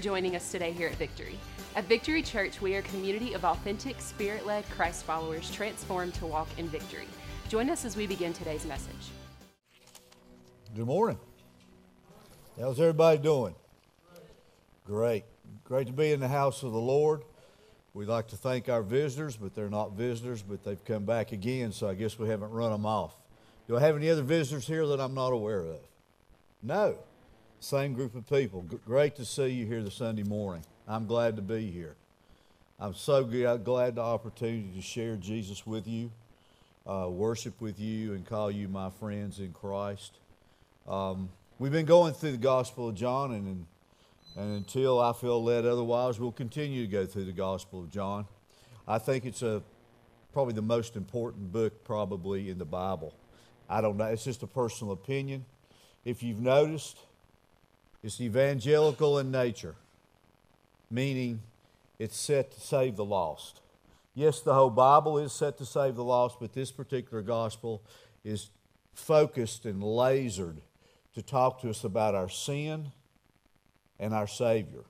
Joining us today here at Victory. At Victory Church, we are a community of authentic, spirit led Christ followers transformed to walk in victory. Join us as we begin today's message. Good morning. How's everybody doing? Great. Great to be in the house of the Lord. We'd like to thank our visitors, but they're not visitors, but they've come back again, so I guess we haven't run them off. Do I have any other visitors here that I'm not aware of? No. Same group of people. G- great to see you here this Sunday morning. I'm glad to be here. I'm so g- glad the opportunity to share Jesus with you, uh, worship with you, and call you my friends in Christ. Um, we've been going through the Gospel of John, and, and until I feel led otherwise, we'll continue to go through the Gospel of John. I think it's a probably the most important book probably in the Bible. I don't know; it's just a personal opinion. If you've noticed, it's evangelical in nature, meaning it's set to save the lost. Yes, the whole Bible is set to save the lost, but this particular gospel is focused and lasered to talk to us about our sin and our Savior.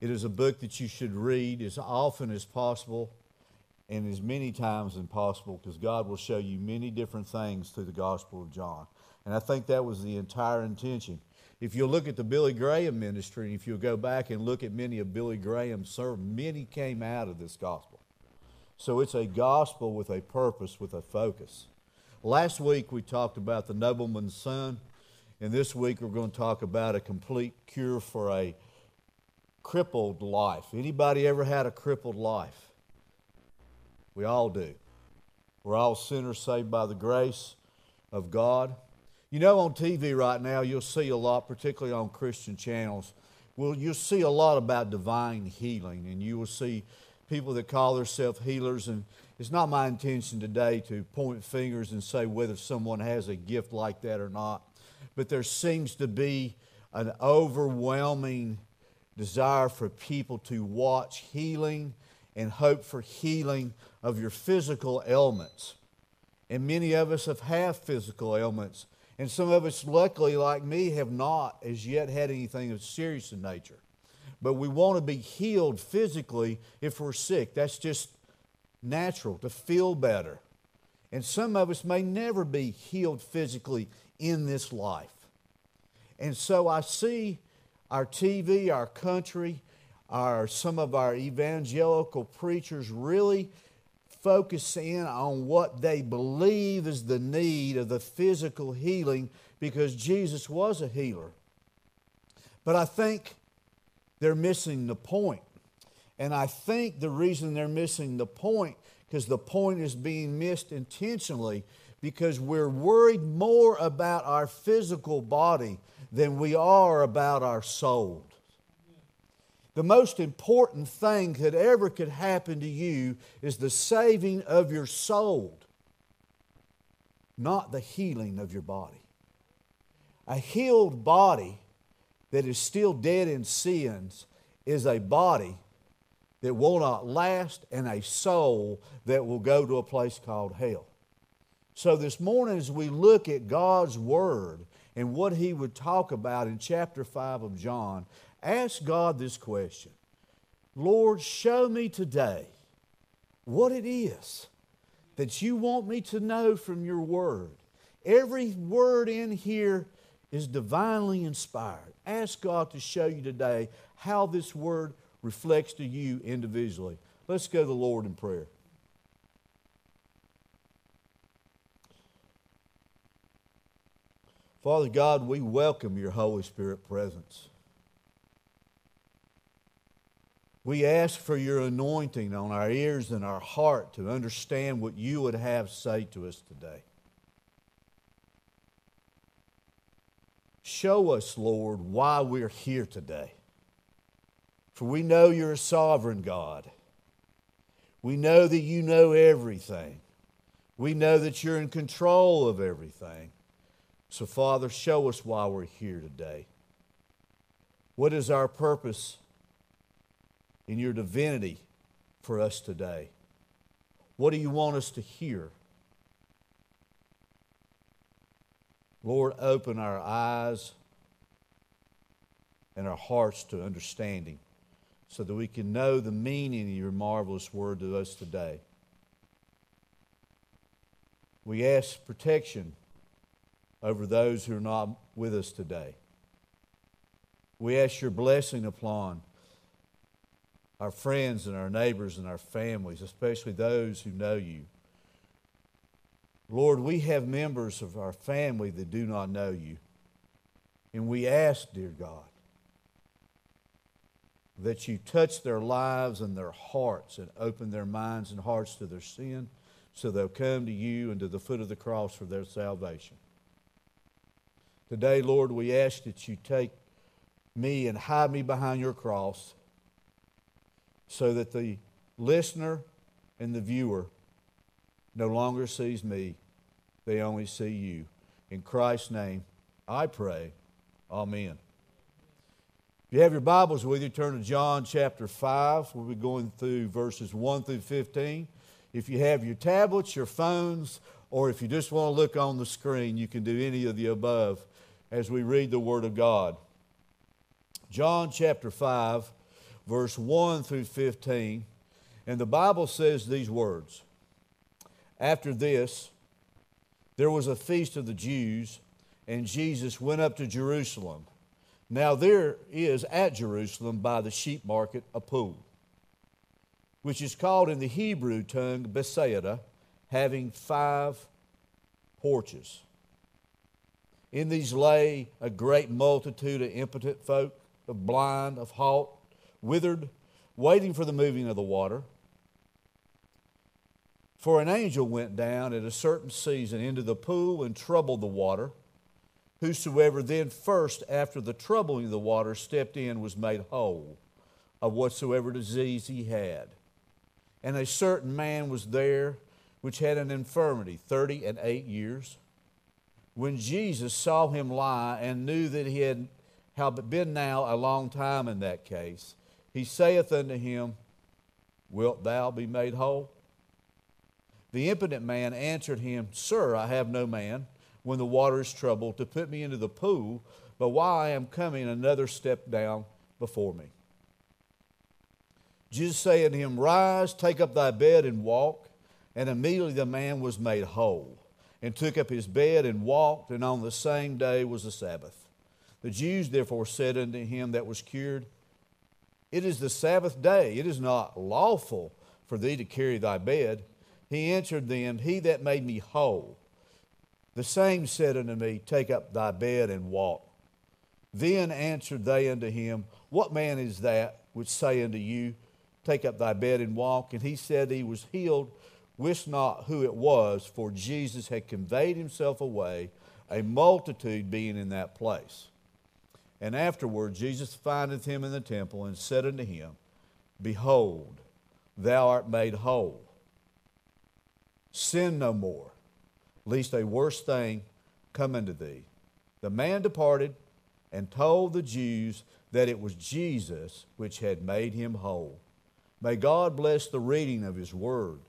It is a book that you should read as often as possible and as many times as possible because God will show you many different things through the Gospel of John. And I think that was the entire intention. If you look at the Billy Graham ministry, and if you go back and look at many of Billy Graham's sermons, many came out of this gospel. So it's a gospel with a purpose, with a focus. Last week we talked about the nobleman's son, and this week we're going to talk about a complete cure for a crippled life. Anybody ever had a crippled life? We all do. We're all sinners saved by the grace of God. You know, on TV right now, you'll see a lot, particularly on Christian channels. Well, you'll see a lot about divine healing, and you will see people that call themselves healers. And it's not my intention today to point fingers and say whether someone has a gift like that or not. But there seems to be an overwhelming desire for people to watch healing and hope for healing of your physical ailments. And many of us have had physical ailments and some of us, luckily, like me, have not as yet had anything of serious in nature. But we want to be healed physically if we're sick. That's just natural to feel better. And some of us may never be healed physically in this life. And so I see our TV, our country, our, some of our evangelical preachers really focus in on what they believe is the need of the physical healing because Jesus was a healer. But I think they're missing the point. And I think the reason they're missing the point because the point is being missed intentionally because we're worried more about our physical body than we are about our soul. The most important thing that ever could happen to you is the saving of your soul, not the healing of your body. A healed body that is still dead in sins is a body that will not last and a soul that will go to a place called hell. So, this morning, as we look at God's Word and what He would talk about in chapter 5 of John, ask God this question Lord, show me today what it is that you want me to know from your word. Every word in here is divinely inspired. Ask God to show you today how this word reflects to you individually. Let's go to the Lord in prayer. Father God, we welcome your Holy Spirit presence. We ask for your anointing on our ears and our heart to understand what you would have say to us today. Show us, Lord, why we're here today. For we know you're a sovereign God. We know that you know everything. We know that you're in control of everything. So, Father, show us why we're here today. What is our purpose? In your divinity for us today. What do you want us to hear? Lord, open our eyes and our hearts to understanding so that we can know the meaning of your marvelous word to us today. We ask protection over those who are not with us today. We ask your blessing upon our friends and our neighbors and our families, especially those who know you. Lord, we have members of our family that do not know you. And we ask, dear God, that you touch their lives and their hearts and open their minds and hearts to their sin so they'll come to you and to the foot of the cross for their salvation. Today, Lord, we ask that you take me and hide me behind your cross so that the listener and the viewer no longer sees me, they only see you. In Christ's name, I pray. Amen. If you have your Bibles with you, turn to John chapter 5. We'll be going through verses 1 through 15. If you have your tablets, your phones, or if you just want to look on the screen, you can do any of the above as we read the Word of God. John chapter 5, verse 1 through 15. And the Bible says these words After this, there was a feast of the Jews, and Jesus went up to Jerusalem. Now there is at Jerusalem by the sheep market a pool, which is called in the Hebrew tongue Bethesda, having five porches. In these lay a great multitude of impotent folk, of blind, of halt, withered, waiting for the moving of the water. For an angel went down at a certain season into the pool and troubled the water. Whosoever then first, after the troubling of the water, stepped in was made whole of whatsoever disease he had. And a certain man was there which had an infirmity thirty and eight years. When Jesus saw him lie and knew that he had been now a long time in that case, he saith unto him, Wilt thou be made whole? The impotent man answered him, Sir, I have no man when the water is troubled to put me into the pool, but while I am coming, another step down before me. Jesus said to him, Rise, take up thy bed and walk. And immediately the man was made whole, and took up his bed and walked, and on the same day was the Sabbath. The Jews therefore said unto him that was cured, It is the Sabbath day, it is not lawful for thee to carry thy bed. He answered them, He that made me whole the same said unto me, Take up thy bed and walk. Then answered they unto him, What man is that which say unto you, Take up thy bed and walk? And he said he was healed, wist not who it was, for Jesus had conveyed himself away, a multitude being in that place. And afterward Jesus findeth him in the temple and said unto him, Behold, thou art made whole. Sin no more lest a worse thing come unto thee. The man departed and told the Jews that it was Jesus which had made him whole. May God bless the reading of his word.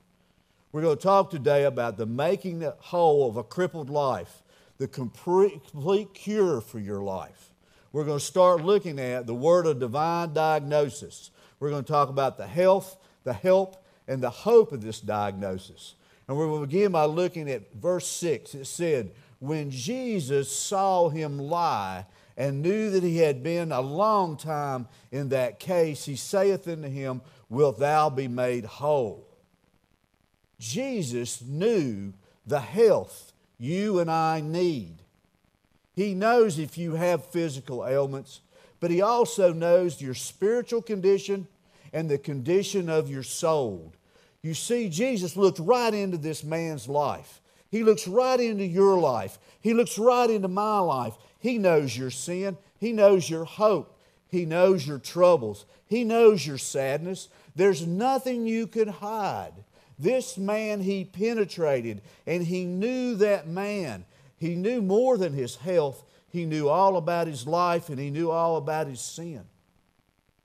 We're going to talk today about the making whole of a crippled life, the complete cure for your life. We're going to start looking at the word of divine diagnosis. We're going to talk about the health, the help, and the hope of this diagnosis. And we will begin by looking at verse 6. It said, When Jesus saw him lie and knew that he had been a long time in that case, he saith unto him, Wilt thou be made whole? Jesus knew the health you and I need. He knows if you have physical ailments, but He also knows your spiritual condition and the condition of your soul. You see, Jesus looked right into this man's life. He looks right into your life. He looks right into my life. He knows your sin. He knows your hope. He knows your troubles. He knows your sadness. There's nothing you could hide. This man he penetrated, and he knew that man. He knew more than his health. He knew all about his life, and he knew all about his sin.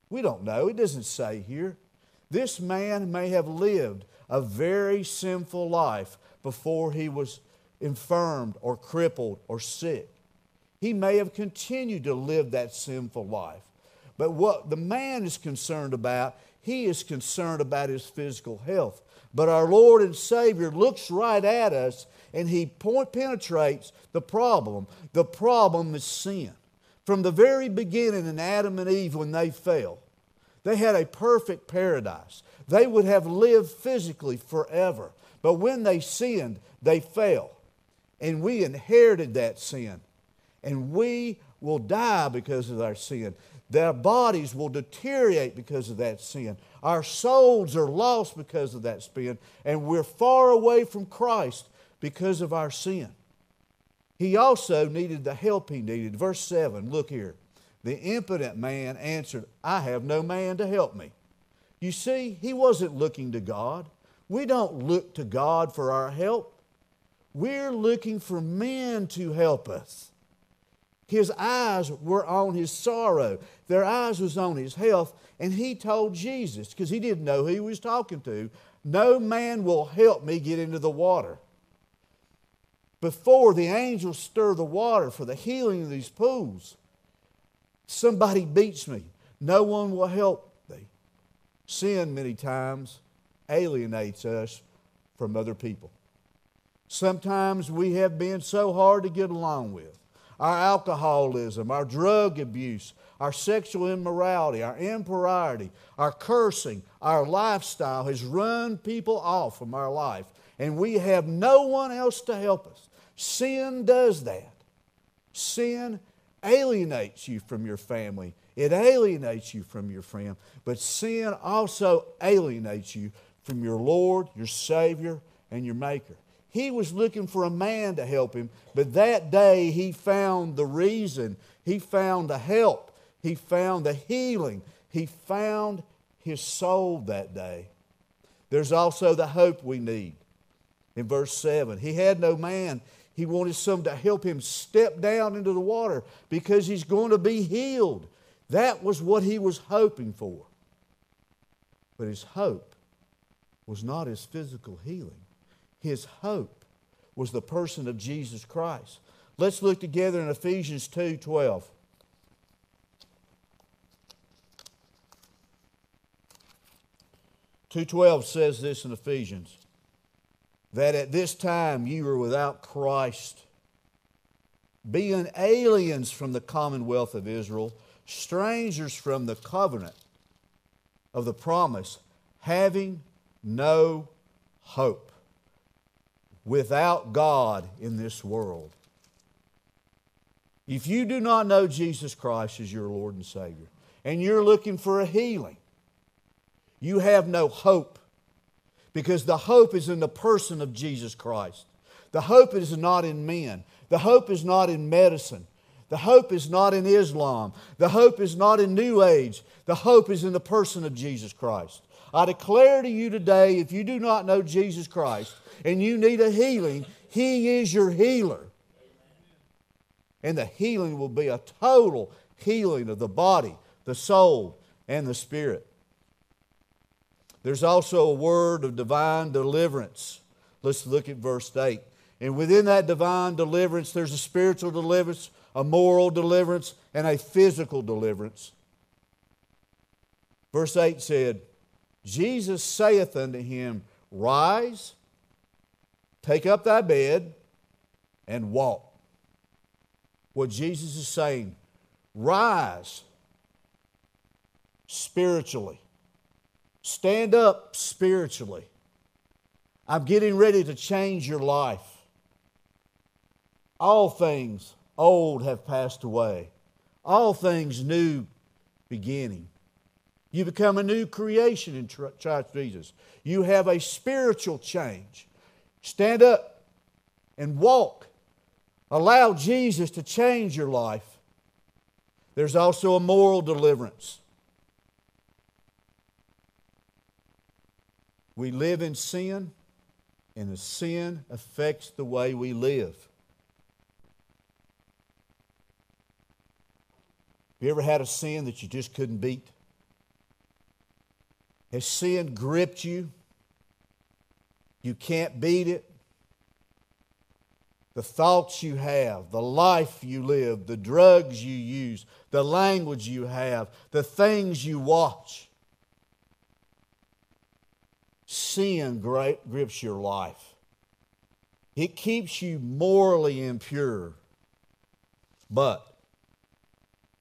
We don't know. It doesn't say here. This man may have lived a very sinful life before he was infirmed or crippled or sick. He may have continued to live that sinful life. But what the man is concerned about, he is concerned about his physical health. But our Lord and Savior looks right at us and he point, penetrates the problem. The problem is sin. From the very beginning in Adam and Eve, when they fell, they had a perfect paradise. They would have lived physically forever. But when they sinned, they fell. And we inherited that sin. And we will die because of our sin. Their bodies will deteriorate because of that sin. Our souls are lost because of that sin. And we're far away from Christ because of our sin. He also needed the help he needed. Verse 7, look here. The impotent man answered, I have no man to help me. You see, he wasn't looking to God. We don't look to God for our help. We're looking for men to help us. His eyes were on his sorrow. Their eyes was on his health. And he told Jesus, because he didn't know who he was talking to, no man will help me get into the water. Before the angels stir the water for the healing of these pools, somebody beats me. No one will help thee. Sin, many times, alienates us from other people. Sometimes we have been so hard to get along with. Our alcoholism, our drug abuse, our sexual immorality, our impropriety, our cursing, our lifestyle has run people off from our life, and we have no one else to help us. Sin does that. Sin alienates you from your family, it alienates you from your friend, but sin also alienates you from your Lord, your Savior, and your Maker. He was looking for a man to help him, but that day he found the reason. He found the help. He found the healing. He found his soul that day. There's also the hope we need. In verse 7, he had no man. He wanted someone to help him step down into the water because he's going to be healed. That was what he was hoping for. But his hope was not his physical healing. His hope was the person of Jesus Christ. Let's look together in Ephesians 2 12. Two twelve says this in Ephesians that at this time you were without Christ, being aliens from the commonwealth of Israel, strangers from the covenant of the promise, having no hope without God in this world. If you do not know Jesus Christ as your Lord and Savior, and you're looking for a healing, you have no hope because the hope is in the person of Jesus Christ. The hope is not in men, the hope is not in medicine. The hope is not in Islam. The hope is not in New Age. The hope is in the person of Jesus Christ. I declare to you today if you do not know Jesus Christ, and you need a healing, He is your healer. And the healing will be a total healing of the body, the soul, and the spirit. There's also a word of divine deliverance. Let's look at verse 8. And within that divine deliverance, there's a spiritual deliverance, a moral deliverance, and a physical deliverance. Verse 8 said, Jesus saith unto him, Rise, Take up thy bed and walk. What Jesus is saying, rise spiritually. Stand up spiritually. I'm getting ready to change your life. All things old have passed away, all things new beginning. You become a new creation in Christ Jesus. You have a spiritual change. Stand up and walk. Allow Jesus to change your life. There's also a moral deliverance. We live in sin, and the sin affects the way we live. Have you ever had a sin that you just couldn't beat? Has sin gripped you? You can't beat it. the thoughts you have, the life you live, the drugs you use, the language you have, the things you watch. Sin grips your life. It keeps you morally impure. But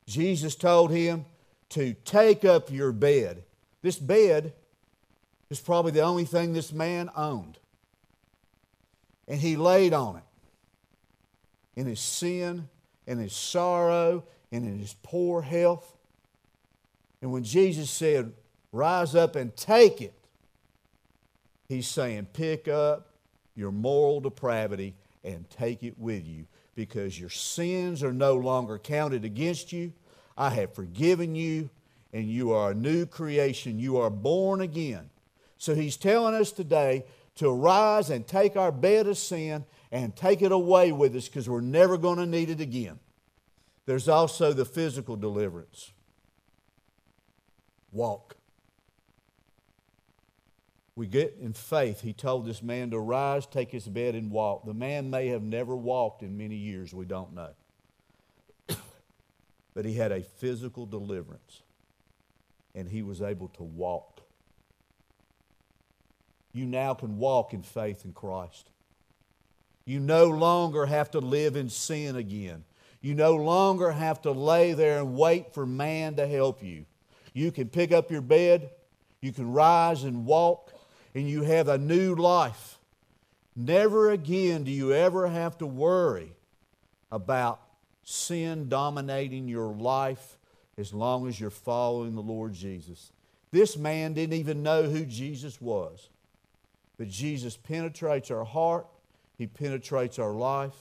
Jesus told him to take up your bed. This bed is probably the only thing this man owned. And he laid on it in his sin, in his sorrow, and in his poor health. And when Jesus said, Rise up and take it, he's saying, Pick up your moral depravity and take it with you because your sins are no longer counted against you. I have forgiven you, and you are a new creation. You are born again. So he's telling us today to arise and take our bed of sin and take it away with us because we're never going to need it again. There's also the physical deliverance. Walk. We get in faith. He told this man to rise, take his bed, and walk. The man may have never walked in many years, we don't know. but he had a physical deliverance, and he was able to walk. You now can walk in faith in Christ. You no longer have to live in sin again. You no longer have to lay there and wait for man to help you. You can pick up your bed, you can rise and walk, and you have a new life. Never again do you ever have to worry about sin dominating your life as long as you're following the Lord Jesus. This man didn't even know who Jesus was. But Jesus penetrates our heart, He penetrates our life,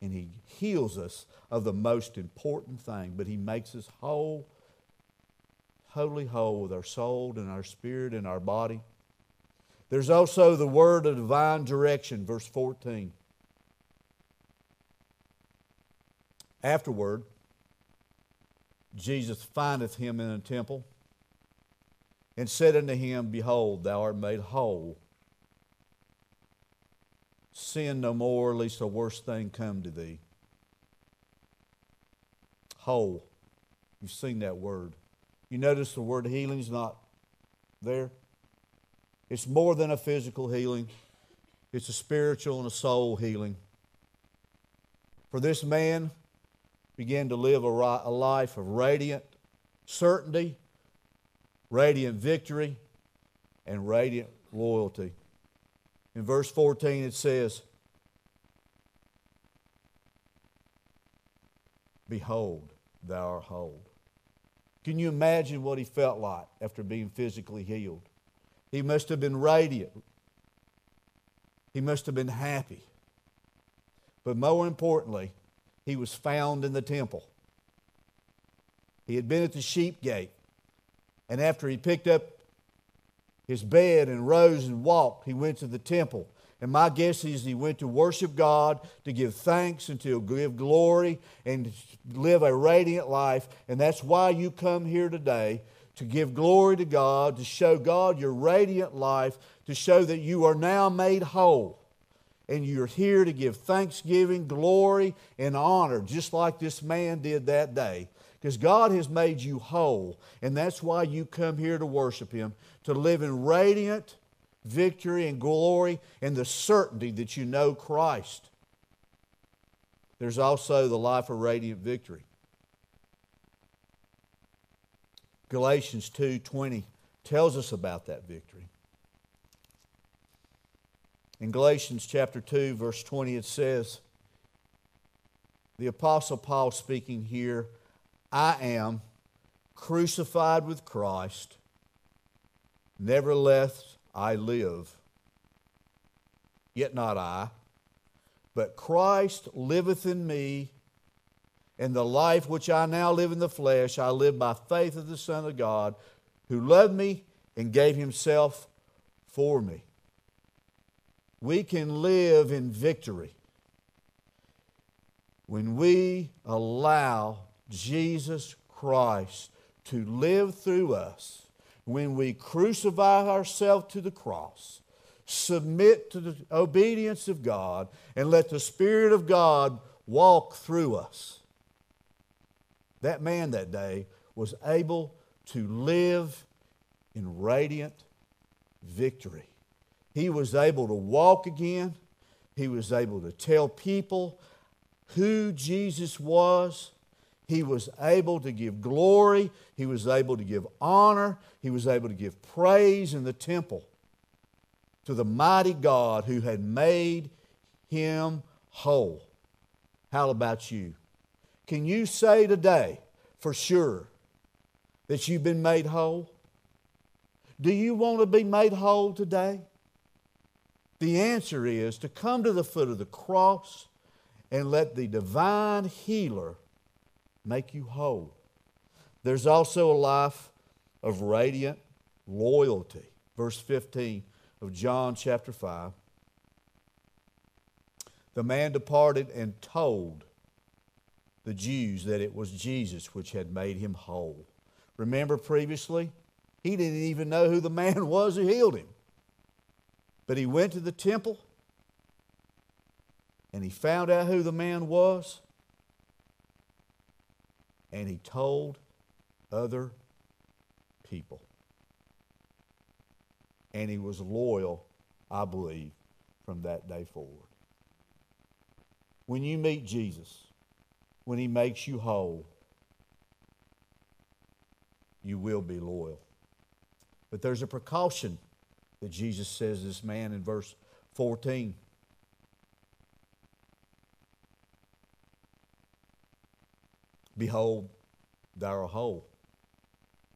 and He heals us of the most important thing. But He makes us whole, totally whole with our soul and our spirit and our body. There's also the word of divine direction, verse 14. Afterward, Jesus findeth him in a temple and said unto him, Behold, thou art made whole sin no more, lest a worse thing come to thee. Whole. You've seen that word. You notice the word healing is not there? It's more than a physical healing, it's a spiritual and a soul healing. For this man began to live a, a life of radiant certainty, radiant victory, and radiant loyalty. In verse 14, it says, Behold, thou art whole. Can you imagine what he felt like after being physically healed? He must have been radiant. He must have been happy. But more importantly, he was found in the temple. He had been at the sheep gate. And after he picked up his bed and rose and walked. He went to the temple. And my guess is he went to worship God, to give thanks, and to give glory, and live a radiant life. And that's why you come here today to give glory to God, to show God your radiant life, to show that you are now made whole. And you're here to give thanksgiving, glory, and honor, just like this man did that day. Because God has made you whole, and that's why you come here to worship Him, to live in radiant victory and glory and the certainty that you know Christ. There's also the life of radiant victory. Galatians 2:20 tells us about that victory. In Galatians chapter 2 verse 20 it says the apostle Paul speaking here I am crucified with Christ. Nevertheless, I live. Yet not I, but Christ liveth in me. And the life which I now live in the flesh, I live by faith of the Son of God, who loved me and gave himself for me. We can live in victory when we allow Jesus Christ to live through us when we crucify ourselves to the cross submit to the obedience of God and let the Spirit of God walk through us. That man that day was able to live in radiant victory. He was able to walk again. He was able to tell people who Jesus was. He was able to give glory. He was able to give honor. He was able to give praise in the temple to the mighty God who had made him whole. How about you? Can you say today for sure that you've been made whole? Do you want to be made whole today? The answer is to come to the foot of the cross and let the divine healer make you whole. There's also a life of radiant loyalty. Verse 15 of John chapter 5. The man departed and told the Jews that it was Jesus which had made him whole. Remember previously? He didn't even know who the man was who healed him. But he went to the temple and he found out who the man was and he told other people. And he was loyal, I believe, from that day forward. When you meet Jesus, when he makes you whole, you will be loyal. But there's a precaution that Jesus says this man in verse 14. Behold, thou art whole.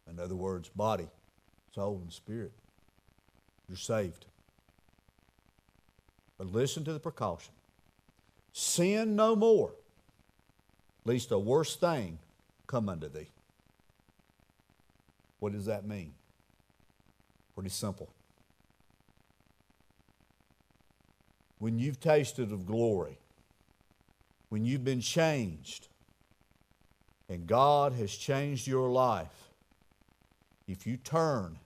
In other words, body, soul, and spirit. You're saved. But listen to the precaution sin no more, lest a worse thing come unto thee. What does that mean? Pretty simple. When you've tasted of glory, when you've been changed, and God has changed your life, if you turn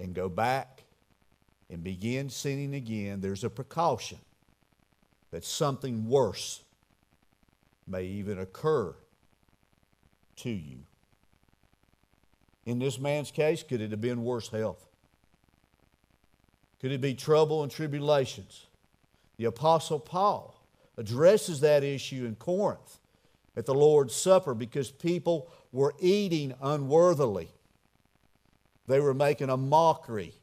and go back and begin sinning again, there's a precaution that something worse may even occur to you. In this man's case, could it have been worse health? Could it be trouble and tribulations? The Apostle Paul addresses that issue in Corinth at the Lord's Supper because people were eating unworthily. They were making a mockery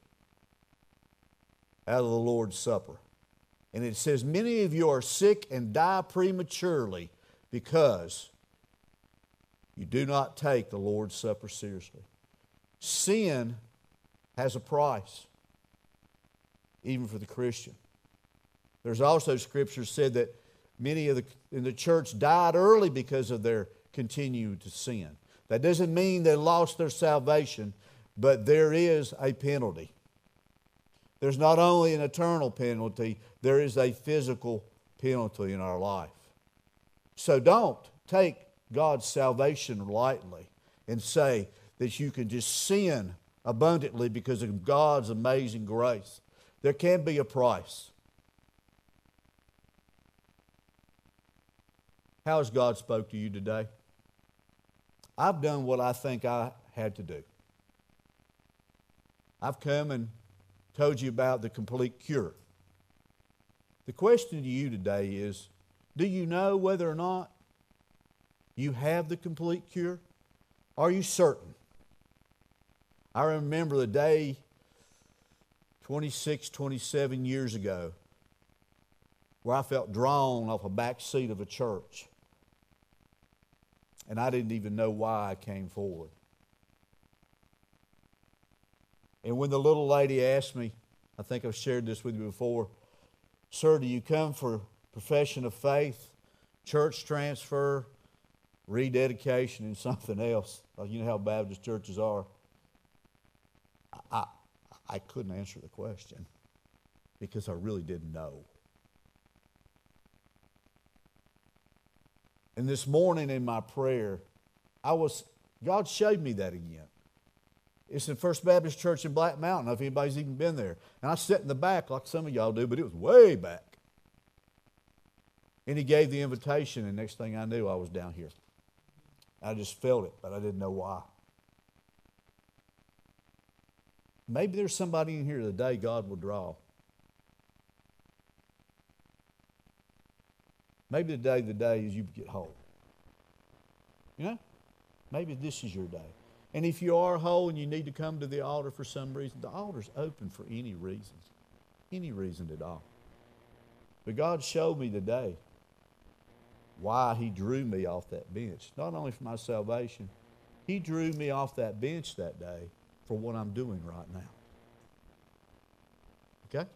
out of the Lord's Supper. And it says, Many of you are sick and die prematurely because you do not take the Lord's Supper seriously. Sin has a price, even for the Christian. There's also scripture said that many of the in the church died early because of their continued sin. That doesn't mean they lost their salvation, but there is a penalty. There's not only an eternal penalty, there is a physical penalty in our life. So don't take God's salvation lightly and say that you can just sin abundantly because of God's amazing grace. There can be a price. How has God spoke to you today? I've done what I think I had to do. I've come and told you about the complete cure. The question to you today is do you know whether or not you have the complete cure? Are you certain? I remember the day 26, 27 years ago where I felt drawn off a back seat of a church. And I didn't even know why I came forward. And when the little lady asked me, I think I've shared this with you before, Sir, do you come for profession of faith, church transfer, rededication, and something else? You know how Baptist churches are. I, I couldn't answer the question because I really didn't know. And this morning in my prayer, I was, God showed me that again. It's in First Baptist Church in Black Mountain. I don't know if anybody's even been there. And I sat in the back like some of y'all do, but it was way back. And he gave the invitation, and next thing I knew, I was down here. I just felt it, but I didn't know why. Maybe there's somebody in here today God will draw. Maybe today the day is you get whole. You know? Maybe this is your day. And if you are whole and you need to come to the altar for some reason, the altar's open for any reasons. Any reason at all. But God showed me today why He drew me off that bench. Not only for my salvation, He drew me off that bench that day for what I'm doing right now. Okay?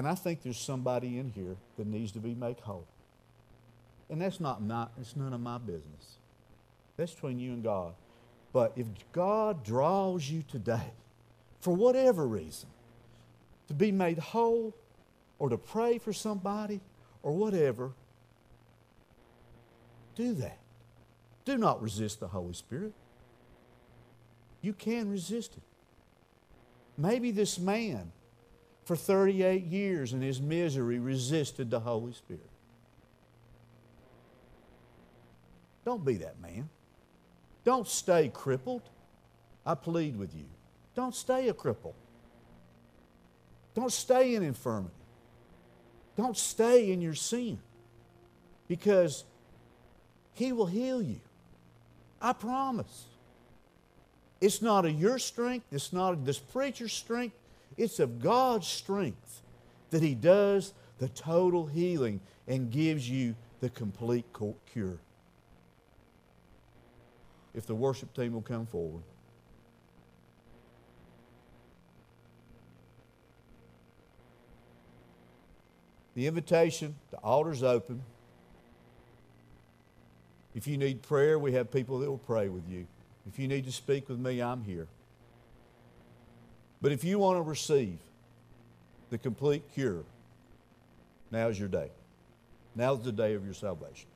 And I think there's somebody in here that needs to be made whole. And that's not my, it's none of my business. That's between you and God. But if God draws you today, for whatever reason, to be made whole or to pray for somebody or whatever, do that. Do not resist the Holy Spirit. You can resist it. Maybe this man, for 38 years in his misery, resisted the Holy Spirit. Don't be that man. Don't stay crippled. I plead with you. Don't stay a cripple. Don't stay in infirmity. Don't stay in your sin because He will heal you. I promise. It's not of your strength, it's not of this preacher's strength, it's of God's strength that He does the total healing and gives you the complete cure if the worship team will come forward. The invitation, the altar's open. If you need prayer, we have people that will pray with you. If you need to speak with me, I'm here. But if you want to receive the complete cure, now is your day. Now is the day of your salvation.